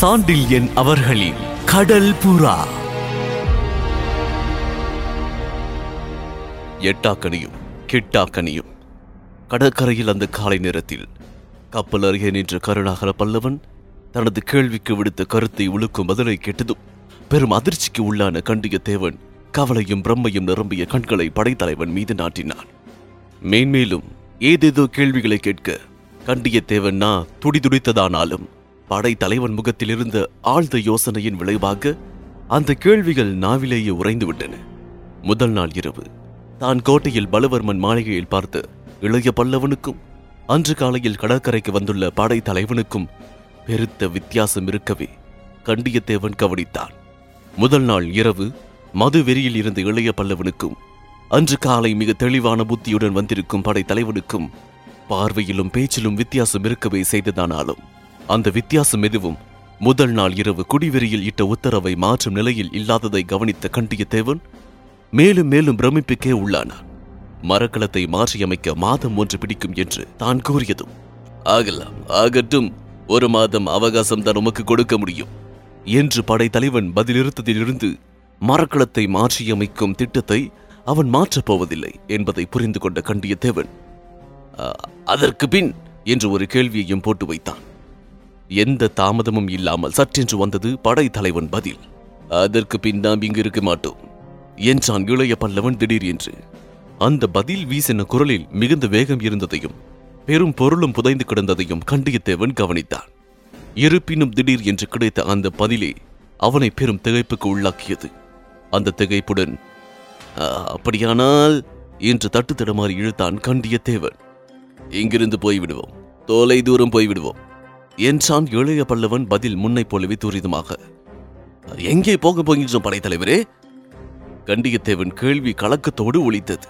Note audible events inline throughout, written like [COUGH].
சாண்டில்யன் அவர்களின் கடல் புறா. எட்டாக்கனியும் கிட்டாக்கனியும் கடற்கரையில் அந்த காலை நேரத்தில் கப்பல் அருகே நின்ற கருணாகர பல்லவன் தனது கேள்விக்கு விடுத்த கருத்தை உழுக்கும் பதிலை கேட்டதும் பெரும் அதிர்ச்சிக்கு உள்ளான கண்டியத்தேவன் கவலையும் பிரம்மையும் நிரம்பிய கண்களை படைத்தலைவன் மீது நாட்டினான். மேன்மேலும் ஏதேதோ கேள்விகளை கேட்க கண்டியத்தேவன் நா துடிதுடித்ததானாலும் படைத்தலைவன் முகத்தில் இருந்த ஆழ்ந்த யோசனையின் விளைவாக அந்த கேள்விகள் நாவிலேயே உறைந்துவிட்டன. முதல் நாள் இரவு. தான் கோட்டையில் பலவர்மன் மாளிகையில் பார்த்த இளைய பல்லவனுக்கும் அன்று காலையில் கடற்கரைக்கு வந்துள்ள படை தலைவனுக்கும் பெருத்த வித்தியாசம் இருக்கவே கண்டியத்தேவன் கவனித்தான். முதல் நாள் இரவு மது வெறியில் இருந்த இளைய பல்லவனுக்கும் அன்று காலை மிக தெளிவான புத்தியுடன் வந்திருக்கும் படை தலைவனுக்கும் பார்வையிலும் பேச்சிலும் வித்தியாசம் இருக்கவே செய்ததானாலும் அந்த வித்தியாசம் எதுவும்? முதல் நாள் இரவு குடிவெறியில் இட்ட உத்தரவை மாற்றும் நிலையில் இல்லாததை கவனித்த கண்டியத்தேவன் மேலும் மேலும் பிரமிப்புக்கே உள்ளானார் மரக்கலத்தை மாற்றியமைக்க மாதம் ஒன்று பிடிக்கும் என்று தான் கூறியதும் ஆகலாம் ஆகட்டும். ஒரு மாதம் அவகாசம் தான் உமக்கு கொடுக்க முடியும் என்று படைத்தலைவன் பதிலிருத்ததிலிருந்து மரக்கலத்தை மாற்றியமைக்கும் திட்டத்தை அவன் மாற்றப் போவதில்லை என்பதை புரிந்து கொண்ட கண்டியத்தேவன் "ஆ, அதற்கு பின் என்று ஒரு கேள்வியையும் போட்டு வைத்தான். எந்த தாமதமும் இல்லாமல் சற்றென்று வந்தது படைத்தலைவன் பதில். அதற்கு பின் நாம் இங்கு இருக்க மாட்டோம். என்றான் இளைய பல்லவன் திடீர் என்று. அந்த பதில் வீசின குரலில் மிகுந்த வேகம் இருந்ததையும் பெரும் பொருளும் புதைந்து கிடந்ததையும் கண்டியத்தேவன் கவனித்தான். இருப்பினும் திடீர் என்று கிடைத்த அந்த பதிலே அவனை பெரும் திகைப்புக்கு உள்ளாக்கியது. அந்த திகைப்புடன் "ஆ, அப்படியானால் என்று தட்டு தடுமாறி இழுத்தான் கண்டியத்தேவன் இங்கிருந்து போய்விடுவோம். தொலை தூரம் போய்விடுவோம். என்றான் இளைய பல்லவன் பதில் முன்னை போலவே துரிதமாக. எங்கே போக போகின்றோம் படைத்தலைவரே? கண்டியத்தேவன் கேள்வி கலக்கத்தோடு ஒழித்தது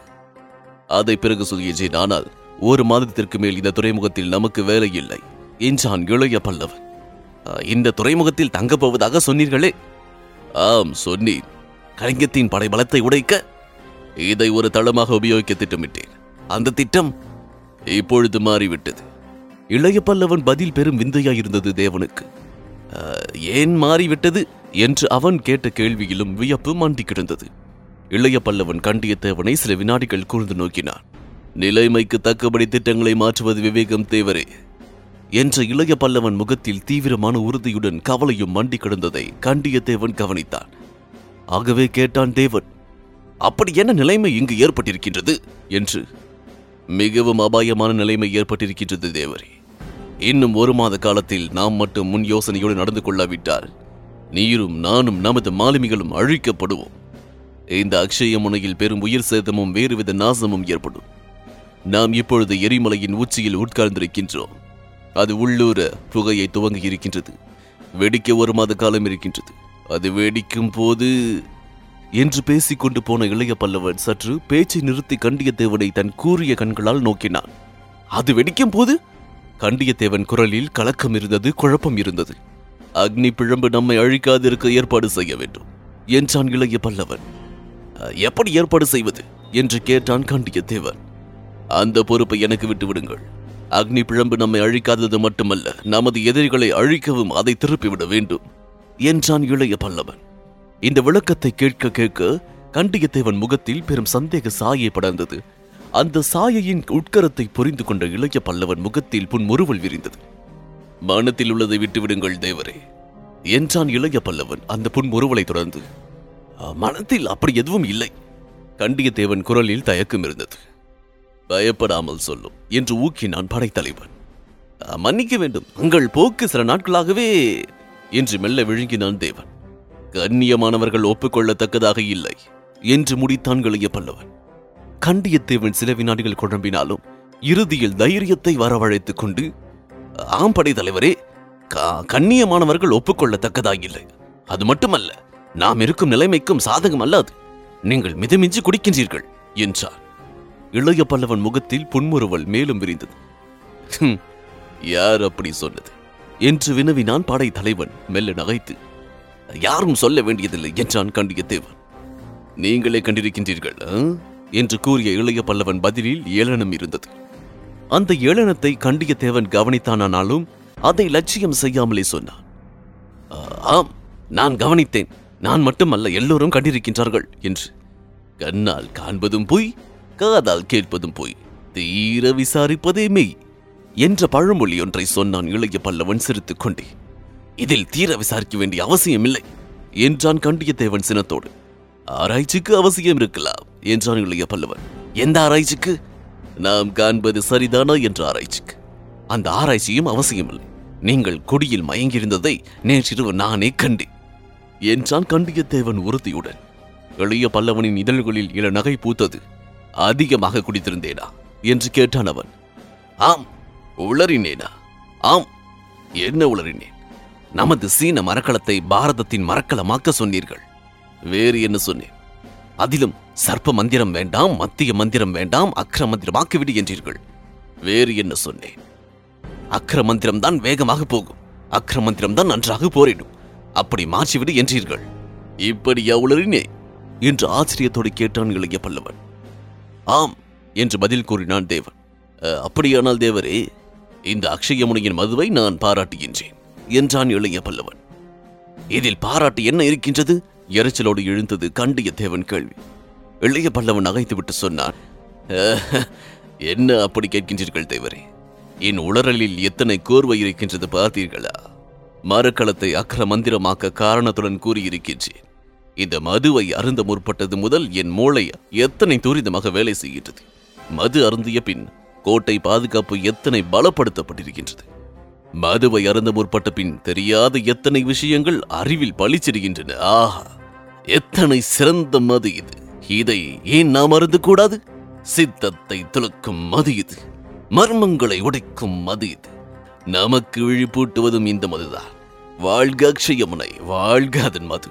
அதை பிறகு சொல்கிறேன் ஆனால் ஒரு மாதத்திற்கு மேல் இந்த துறைமுகத்தில் நமக்கு வேலை இல்லை என்றான் இளைய பல்லவன். இந்த துறைமுகத்தில் தங்கப் போவதாக சொன்னீர்களே? ஆம் சொன்னேன். கலிங்கத்தின் படைபலத்தை உடைக்க இதை ஒரு தளமாக உபயோகிக்க திட்டமிட்டேன். அந்த திட்டம் இப்பொழுது மாறிவிட்டது. இளைய பல்லவன் பதில் பெரும் விந்தையாயிருந்தது தேவனுக்கு. ஏன் மாறிவிட்டது என்று அவன் கேட்ட கேள்வியிலும் வியப்பு மண்டி கிடந்தது. இளைய பல்லவன் கண்டியத்தேவனை சில வினாடிகள் கூர்ந்து நோக்கினான். நிலைமைக்கு தக்கபடி திட்டங்களை மாற்றுவது விவேகம் தேவரே என்ற இளைய பல்லவன் முகத்தில் தீவிரமான உறுதியுடன் கவலையும் மண்டி கிடந்ததை கண்டியத்தேவன் கவனித்தான். ஆகவே கேட்டான் தேவன் அப்படி என்ன நிலைமை இங்கு ஏற்பட்டிருக்கின்றது? என்று. மிகவும் அபாயமான நிலைமை ஏற்பட்டிருக்கின்றது தேவரே இன்னும் ஒரு மாத காலத்தில் நாம் மட்டும் முன் யோசனையோடு நடந்து கொள்ளாவிட்டால் நீரும் நானும் நமது மாலுமிகளும் அழிக்கப்படுவோம். இந்த அக்ஷய முனையில் பெரும் உயிர் சேதமும் வேறுவித நாசமும் ஏற்படும். நாம் இப்பொழுது எரிமலையின் உச்சியில் உட்கார்ந்திருக்கின்றோம். அது உள்ளூர புகையை துவங்கி இருக்கின்றது வெடிக்க ஒரு மாத காலம் இருக்கின்றது. அது வெடிக்கும் போது என்று பேசிக் கொண்டு போன இளைய பல்லவன் சற்று பேச்சை நிறுத்தி கண்டியத்தேவனை தன் கூறிய கண்களால் நோக்கினான். அது வெடிக்கும் போது? கண்டியத்தேவன் குரலில் கலக்கம் இருந்தது குழப்பம் இருந்தது. அக்னி பிழம்பு நம்மை அழிக்காதிருக்க ஏற்பாடு செய்ய வேண்டும். என்றான் இளைய பல்லவன். எப்படி ஏற்பாடு செய்வது? என்று கேட்டான் கண்டியத்தேவன். அந்த பொறுப்பை எனக்கு விட்டுவிடுங்கள் அக்னி பிழம்பு நம்மை அழிக்காதது மட்டுமல்ல நமது எதிரிகளை அழிக்கவும் அதை திருப்பிவிட வேண்டும் என்றான் இளைய பல்லவன். இந்த விளக்கத்தை கேட்க கேட்க கண்டியத்தேவன் முகத்தில் பெரும் சந்தேக சாயை படர்ந்தது. அந்த சாயையின் உட்கரத்தை புரிந்து கொண்ட இளைய பல்லவன் முகத்தில் புன்முறுவல் விரிந்தது. மனத்தில் உள்ளதை விட்டுவிடுங்கள் தேவரே என்றான் இளைய பல்லவன் அந்த புன்முறுவலை தொடர்ந்து. மனத்தில் அப்படி எதுவும் இல்லை கண்டியத்தேவன் குரலில் தயக்கம் இருந்தது. பயப்படாமல் சொல்லும் என்று ஊக்கினான் படைத்தலைவன். மன்னிக்க வேண்டும் உங்கள் போக்கு சில நாட்களாகவே என்று மெல்ல விழுங்கினான் தேவன். கண்ணியமானவர்கள் ஒப்புக்கொள்ளத்தக்கதாக இல்லை என்று முடித்தான் இளைய பல்லவன். கண்டியத்தேவன் சில வினாடிகள் குழம்பினாலும் இறுதியில் தைரியத்தை வரவழைத்துக் கொண்டு ஆம் படை தலைவரே கண்ணியமானவர்கள் ஒப்புக்கொள்ளத்தக்கதாகில்லை அது மட்டுமல்ல நாம் இருக்கும் நிலைமைக்கும் சாதகம் அல்லாது நீங்கள் மிதமிஞ்சி குடிக்கின்றீர்கள் என்றார் இளைய பல்லவன் முகத்தில் புன்முறுவல் மேலும் விரிந்தது. "ஹும், யார் அப்படி சொன்னது? என்று வினவினான் படை தலைவன் மெல்ல நகைத்து. யாரும் சொல்ல வேண்டியதில்லை என்றான் கண்டியத்தேவன். நீங்களே கண்டிருக்கின்றீர்கள் என்று கூறிய இளைய பல்லவன் பதிலில் ஏளனம் இருந்தது. அந்த ஏளனத்தை கண்டியத்தேவன் கவனித்தானானாலும் அதை லட்சியம் செய்யாமலே சொன்னான். ஆம் நான் கவனித்தேன். நான் மட்டுமல்ல எல்லோரும் கண்டிருக்கின்றார்கள் என்று. கண்ணால் காண்பதும் பொய் காதால் கேட்பதும் பொய். தீர விசாரிப்பதே மெய் என்ற பழமொழி ஒன்றை சொன்னான் இளைய பல்லவன் சிரித்துக் கொண்டே. இதில் தீர விசாரிக்க வேண்டிய அவசியமில்லை என்றான் கண்டியத்தேவன் சினத்தோடு. ஆராய்ச்சிக்கு அவசியம் இருக்கலாம். என்றான் இளைய பல்லவன் எந்த ஆராய்ச்சிக்கு? நாம் காண்பது சரிதானா என்ற ஆராய்ச்சிக்கு. அந்த ஆராய்ச்சியும் அவசியமில்லை. நீங்கள் கொடியில் மயங்கியிருந்ததை நேற்றிரவு நானே கண்டேன். என்றான் கண்டியத்தேவன் உறுதியுடன். எளிய பல்லவனின் இதழ்களில் இள நகை பூத்தது. அதிகமாக குடித்திருந்தேனா? என்று கேட்டான் அவன். ஆம் உளறினேனா? ஆம் என்ன உளறினேன்? நமது சீன மரக்கலத்தை பாரதத்தின் மரக்கலமாக்க சொன்னீர்கள். வேறு என்ன சொன்னேன்? அதிலும் சர்ப்ப மந்திரம் வேண்டாம் மத்திய மந்திரம் வேண்டாம் அக்ர மந்திரமாக்கிவிடு என்றீர்கள். வேறு என்ன சொன்னேன்? அக்ர மந்திரம் தான் வேகமாக போகும். அக்ர மந்திரம் தான் நன்றாக போரிடும். அப்படி மாற்றிவிடு என்றீர்கள். இப்படியா உளறினே என்று ஆச்சரியத்தோடு கேட்டான் இளைய பல்லவன். ஆம் என்று பதில் கூறினான் தேவன். அப்படியானால் தேவரே இந்த அக்ஷயமுனியின் மதுவை நான் பாராட்டுகின்றேன் என்றான் இளைய பல்லவன். இதில் பாராட்டு என்ன இருக்கின்றது? எரிச்சலோடு எழுந்தது கண்டிய தேவன் கேள்வி. இளைய பல்லவன் நகைத்துவிட்டு சொன்னான் என்ன அப்படி கேட்கின்றீர்கள் தேவரே? என் உளறலில் எத்தனை கோர்வை இருக்கின்றது பார்த்தீர்களா? மரக்களத்தை அக்ர மந்திரமாக்க காரணத்துடன் கூறியிருக்கின்றேன். இந்த மதுவை அருந்த முற்பட்டது முதல் என் மூளை எத்தனை துரிதமாக வேலை செய்கின்றது. மது அருந்திய பின் கோட்டை பாதுகாப்பு எத்தனை பலப்படுத்தப்பட்டிருக்கின்றது. மதுவை அருந்த முற்பட்ட பின் தெரியாத எத்தனை விஷயங்கள் அறிவில் பழிச்சிடுகின்றன. ஆஹா எத்தனை சிறந்த மது இது! இதை ஏன் நாம் அருந்து கூடாது சித்தத்தை துளக்கும் மது இது மர்மங்களை உடைக்கும் மது இது. நமக்கு விழிப்பூட்டுவதும் இந்த மதுதான் வாழ்க அக்ஷயமுனை வாழ்க அதன் மது.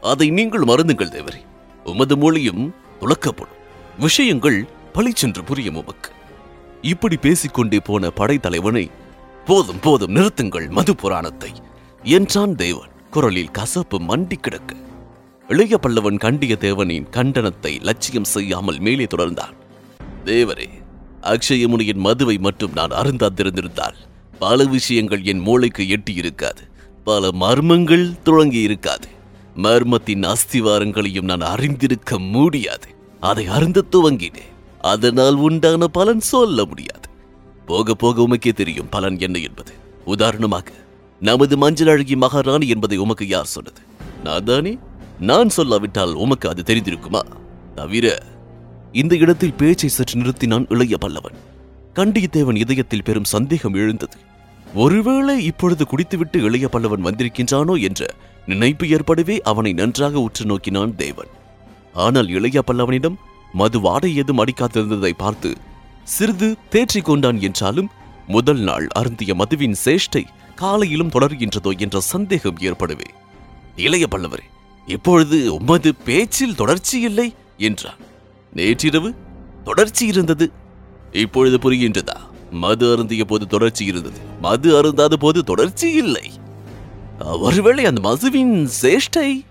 அதை நீங்கள் மருந்துங்கள் தேவரே. உமது மொழியும் துளக்கப்படும். விஷயங்கள் பழிச்சென்று புரியும் உமக்கு. இப்படி பேசிக்கொண்டே போன படைத்தலைவனை போதும் போதும் நிறுத்துங்கள் மது புராணத்தை. என்றான் தேவன். குரலில் கசப்பு மண்டி கிடக்க இளைய பல்லவன் கண்டிய தேவனின் கண்டனத்தை லட்சியம் செய்யாமல் மேலே தொடர்ந்தான். தேவரே அக்ஷயமுனியின் மதுவை மட்டும் நான் அருந்தாதிருந்திருந்தால் பல விஷயங்கள் என் மூளைக்கு எட்டியிருக்காது. பல மர்மங்கள் துவங்கி இருக்காது மர்மத்தின் அஸ்திவாரங்களையும் நான் அறிந்திருக்க முடியாது. அதை அருந்த துவங்கினேன். அதனால் உண்டான பலன் சொல்ல முடியாது. போக போக உமக்கே தெரியும் பலன் என்ன என்பது. உதாரணமாக நமது மஞ்சள் அழகி மகாராணி என்பதை உமக்கு யார் சொன்னது? நான் தானே? நான் சொல்லாவிட்டால் உமக்கு அது தெரிந்திருக்குமா? தவிர இந்த இடத்தில் பேச்சை சற்று நிறுத்தினான் இளைய பல்லவன். கண்டியத்தேவன் இதயத்தில் பெரும் சந்தேகம் எழுந்தது. ஒருவேளை இப்பொழுது குடித்துவிட்டு இளைய பல்லவன் வந்திருக்கின்றானோ என்ற நினைப்பு ஏற்படவே அவனை நன்றாக உற்று நோக்கினான் தேவன். ஆனால் இளைய பல்லவனிடம் மது வாடை ஏதும் அடிக்காதிருந்ததை பார்த்து சிறிது தேற்றிக் கொண்டான் என்றாலும் முதல் நாள் அருந்திய மதுவின் சேஷ்டை காலையிலும் தொடர்கின்றதோ என்ற சந்தேகம் ஏற்படவே. இளைய பல்லவரே இப்பொழுது உமது பேச்சில் தொடர்ச்சி இல்லை என்றான். நேற்றிரவு தொடர்ச்சி இருந்தது. இப்பொழுது புரிகின்றதா? மது அருந்திய போது தொடர்ச்சி இருந்தது. மது அருந்தாத போது தொடர்ச்சி இல்லை. ஒருவேளை அந்த மதுவின் சேஷ்டை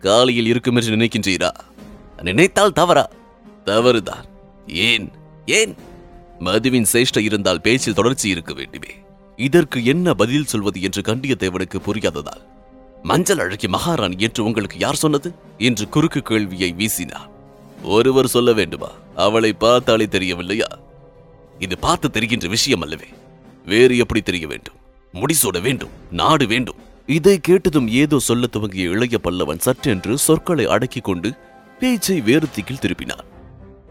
காலையில் இருக்கும் என்று நினைக்கின்றீரா? நினைத்தால் தவறா? தவறுதான். ஏன்? ஏன்? மதுவின் சேஷ்டை இருந்தால் பேச்சில் தொடர்ச்சி இருக்க வேண்டுமே. இதற்கு என்ன பதில் சொல்வது என்று கண்டியத்தேவனுக்கு புரியாததால். மஞ்சள் அழகி மகாராணி என்று உங்களுக்கு யார் சொன்னது? என்று குறுக்கு கேள்வியை வீசினார். ஒருவர் சொல்ல வேண்டுமா? அவளை பார்த்தாலே தெரியவில்லையா? இது பார்த்து தெரிகின்ற விஷயம் அல்லவே. வேறு எப்படி தெரிய வேண்டும்? முடிசூட வேண்டும். நாடு வேண்டும். இதை கேட்டதும் ஏதோ சொல்ல துவங்கிய இளைய பல்லவன் சற்றென்று சொற்களை அடக்கிக் கொண்டு பேச்சை வேறு திக்கில் திருப்பினான்.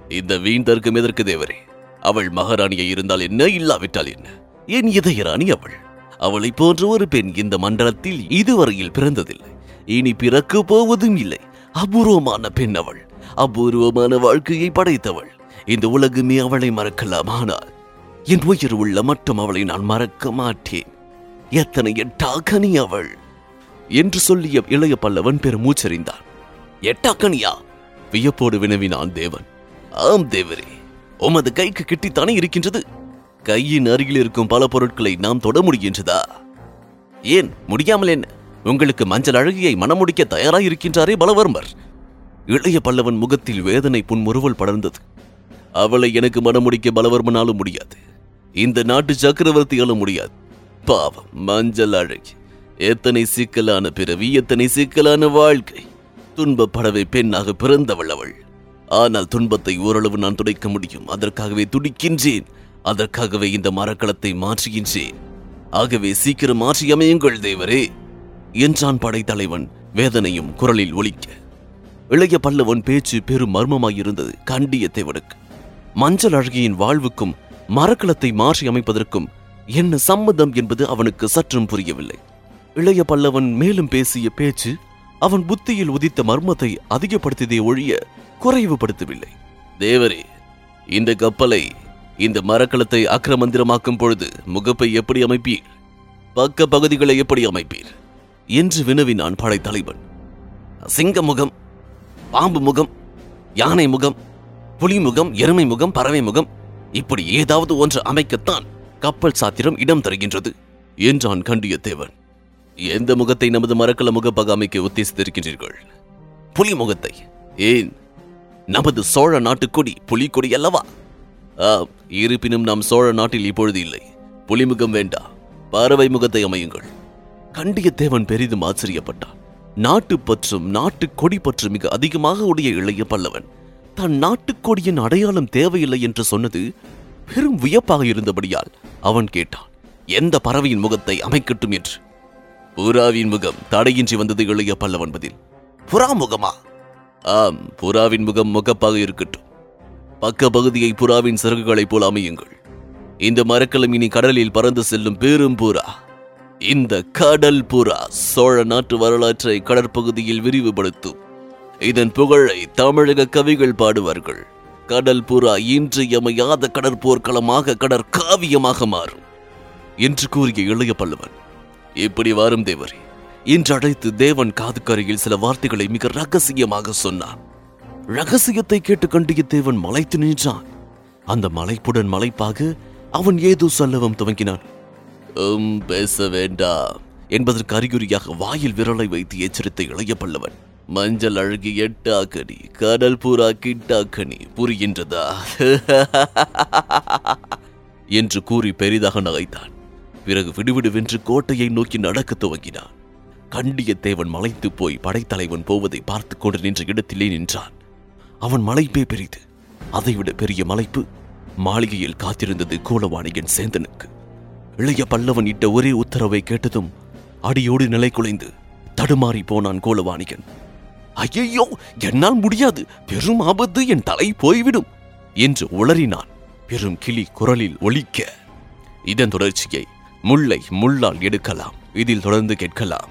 இந்த வீண் தர்க்கம் எதற்கு தேவரே? அவள் மகாராணியை இருந்தால் என்ன? இல்லாவிட்டால் என்ன? என் இதய ராணி அவள். அவளை போன்ற ஒரு பெண் இந்த மண்டலத்தில் இதுவரையில் பிறந்ததில்லை. இனி பிறக்க போவதும் இல்லை. அபூர்வமான பெண் அவள். அபூர்வமான வாழ்க்கையை படைத்தவள். இந்த உலகமே அவளை மறக்கலாம். ஆனால் என் உயிர் உள்ள மட்டும் அவளை நான் மறக்க மாட்டேன். எத்தனை எட்டாக்கனி அவள். என்று சொல்லிய இளைய பல்லவன் பெருமூச்சறிந்தான். எட்டாக்கனியா வியப்போடு வினவினான் தேவன். ஆம் தேவரே. உமது கைக்கு கிட்டித்தானே இருக்கின்றது? கையின் அருகில் இருக்கும் பல பொருட்களை நாம் தொட முடிகின்றதா? ஏன் முடியாமல் என்ன உங்களுக்கு மஞ்சள் அழகியை மனமுடிக்க தயாராக இருக்கின்றாரே பலவர்மர். இளைய பல்லவன் முகத்தில் வேதனை புன்முறுவல் படர்ந்தது. அவளை எனக்கு மணமுடிக்க பலவர்மனாலும் முடியாது. இந்த நாட்டு சக்கரவர்த்தியாலும் முடியாது. பாவம் மஞ்சள் அழகி. எத்தனை சிக்கலான பிறவி எத்தனை சிக்கலான வாழ்க்கை. துன்பப்படவே பெண்ணாக பிறந்தவள் அவள். ஆனால் துன்பத்தை ஓரளவு நான் துடைக்க முடியும். அதற்காகவே துடிக்கின்றேன். அதற்காகவே இந்த மரக்கலத்தை மாற்றுகின்றேன். ஆகவே சீக்கிரம் மாற்றி அமையுங்கள் தேவரே என்றான் படைத்தலைவன் வேதனையும் குரலில் ஒலிக்க. இளைய பல்லவன் பேச்சு பெரும் மர்மமாயிருந்தது கண்டியத்தேவனுக்கு மஞ்சள் அழகியின் வாழ்வுக்கும் மரக்கலத்தை மாற்றி அமைப்பதற்கும் என்ன சம்மதம் என்பது அவனுக்கு சற்றும் புரியவில்லை. இளைய பல்லவன் மேலும் பேசிய பேச்சு அவன் புத்தியில் உதித்த மர்மத்தை அதிகப்படுத்தியதை ஒழிய குறைவுபடுத்தவில்லை. தேவரே இந்த கப்பலை இந்த மரக்கலத்தை அக்கிரமந்திரமாக்கும் பொழுது முகப்பை எப்படி அமைப்பீர்? பக்க பகுதிகளை எப்படி அமைப்பீர்? என்று வினவினான் படைத்தலைவன். சிங்க முகம் பாம்பு முகம் யானை முகம் புலி முகம் எருமை முகம் பறவை முகம் இப்படி ஏதாவது ஒன்று அமைக்கத்தான் கப்பல் சாத்திரம் இடம் தருகின்றது என்றான் கண்டியத்தேவன். எந்த முகத்தை நமது மரக்கல முகப்பாக அமைக்க உத்தேசித்திருக்கின்றீர்கள்? புலி முகத்தை. ஏன்? நமது சோழ நாட்டுக்கொடி புலிக்கொடி அல்லவா? ஆம் இருப்பினும் நாம் சோழ நாட்டில் இப்பொழுது இல்லை. புலிமுகம் வேண்டா. பறவை முகத்தை அமையுங்கள். கண்டியத்தேவன் பெரிதும் ஆச்சரியப்பட்டான். நாட்டுப்பற்றும் நாட்டு கொடி பற்று மிக அதிகமாக உடைய இளைய பல்லவன் தன் நாட்டுக்கொடியின் அடையாளம் தேவையில்லை என்று சொன்னது பெரும் வியப்பாக இருந்தபடியால் அவன் கேட்டான் எந்த பறவையின் முகத்தை அமைக்கட்டும் என்று? புறாவின் முகம் தடையின்றி வந்தது இளைய பல்லவன் பதில். புறா முகமா? ஆம் புறாவின் முகம் முகப்பாக இருக்கட்டும். பக்க பகுதியை புறாவின் சிறகுகளைப் போல் அமையுங்கள். இந்த மரக்கலம் இனி கடலில் பறந்து செல்லும் பெரும் புறா இந்த கடல் புறா சோழ நாட்டு வரலாற்றை கடற்பகுதியில் விரிவுபடுத்தும். இதன் புகழை தமிழக கவிகள் பாடுவார்கள். கடல் புறா இன்றியமையாத கடற்போர்க்களமாக கடற்காவியமாக மாறும் என்று கூறிய இளைய பல்லவன். இப்படி வாரும் தேவரே இன்று அழைத்து தேவன் காதுக்கரையில் சில வார்த்தைகளை மிக ரகசியமாக சொன்னான். ரகசியத்தை கேட்டு கண்டிய தேவன் மலைத்து நின்றான். அந்த மலைப்புடன் மலைப்பாக அவன் ஏதோ சொல்லவும் துவங்கினான். உம் பேச வேண்டாம் என்பதற்கு அறிகுறியாக வாயில் விரலை வைத்து எச்சரித்த இளைய பல்லவன் மஞ்சள் அழகி எட்டாக்கணி கடல் பூரா கிட்டாக்கணி புரிகின்றதா? [LAUGHS] என்று கூறி பெரிதாக நகைத்தான். பிறகு விடுவிடுவென்று கோட்டையை நோக்கி நடக்கத் துவங்கினான். கண்டியத்தேவன் மலைத்து போய் படைத்தலைவன் போவதை பார்த்து கொண்டு நின்ற இடத்திலே நின்றான். அவன் மலைப்பே பெரிது. அதைவிட பெரிய மலைப்பு மாளிகையில் காத்திருந்தது கோலவாணியின் சேந்தனுக்கு. இளைய பல்லவன் இட்ட ஒரே உத்தரவை கேட்டதும் அடியோடு நிலை குலைந்து தடுமாறி போனான் கோலவாணிகன். ஐயையோ என்னால் முடியாது. பெரும் ஆபத்து. என் தலை போய்விடும் என்று உளறினான் பெரும் கிளி குரலில் ஒலிக்க. இதன் தொடர்ச்சியை முல்லை முள்ளால் எடுக்கலாம். இதில் தொடர்ந்து கேட்கலாம்.